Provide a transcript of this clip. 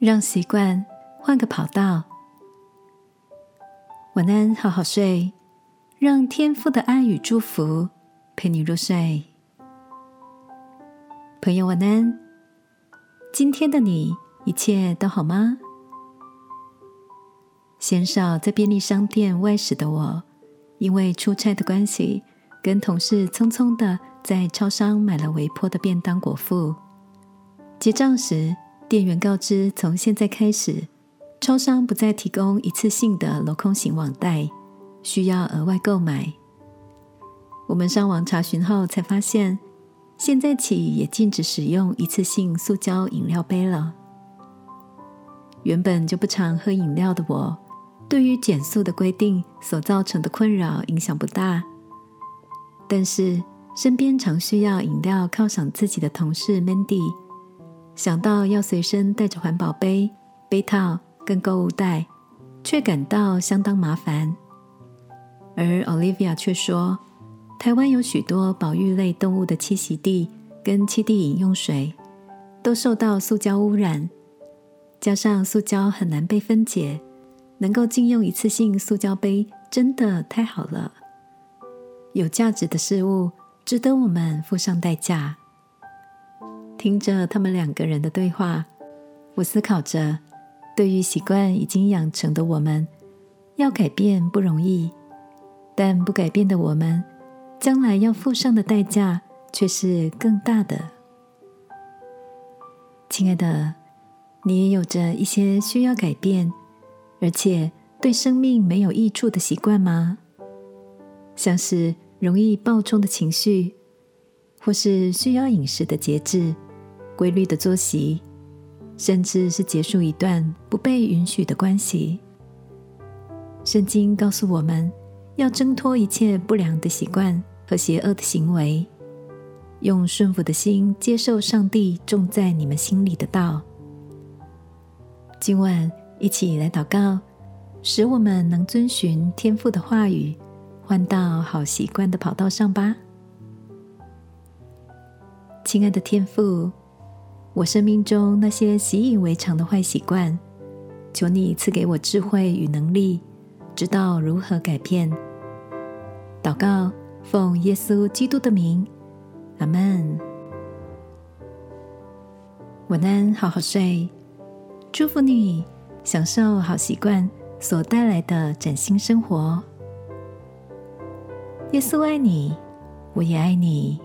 让习惯换个跑道。晚安，好好睡，让天父的爱与祝福陪你入睡。朋友，晚安。今天的你一切都好吗？鲜少在便利商店外食的我，因为出差的关系，跟同事匆匆的在超商买了微波的便当果腹。结账时，店员告知，从现在开始，超商不再提供一次性的镂空型网袋，需要额外购买。我们上网查询后，才发现现在起也禁止使用一次性塑胶饮料杯了。原本就不常喝饮料的我，对于减速的规定所造成的困扰影响不大，但是身边常需要饮料犒赏自己的同事 Mandy。想到要随身带着环保杯、杯套跟购物袋，却感到相当麻烦。而 Olivia 却说，台湾有许多保育类动物的栖息地跟栖地饮用水都受到塑胶污染，加上塑胶很难被分解，能够禁用一次性塑胶杯真的太好了。有价值的事物值得我们付上代价。听着他们两个人的对话，我思考着：对于习惯已经养成的我们，要改变不容易；但不改变的我们，将来要付上的代价却是更大的。亲爱的，你也有着一些需要改变，而且对生命没有益处的习惯吗？像是容易暴冲的情绪，或是需要饮食的节制。规律的作息，甚至是结束一段不被允许的关系。圣经告诉我们要挣脱一切不良的习惯和邪恶的行为，用顺服的心接受上帝种在你们心里的道。今晚一起来祷告，使我们能遵循天父的话语，换到好习惯的跑道上吧。亲爱的天父。我生命中那些习以为常的坏习惯，求你赐给我智慧与能力，知道如何改变。祷告，奉耶稣基督的名，阿门。晚安，好好睡，祝福你，享受好习惯所带来的崭新生活。耶稣爱你，我也爱你。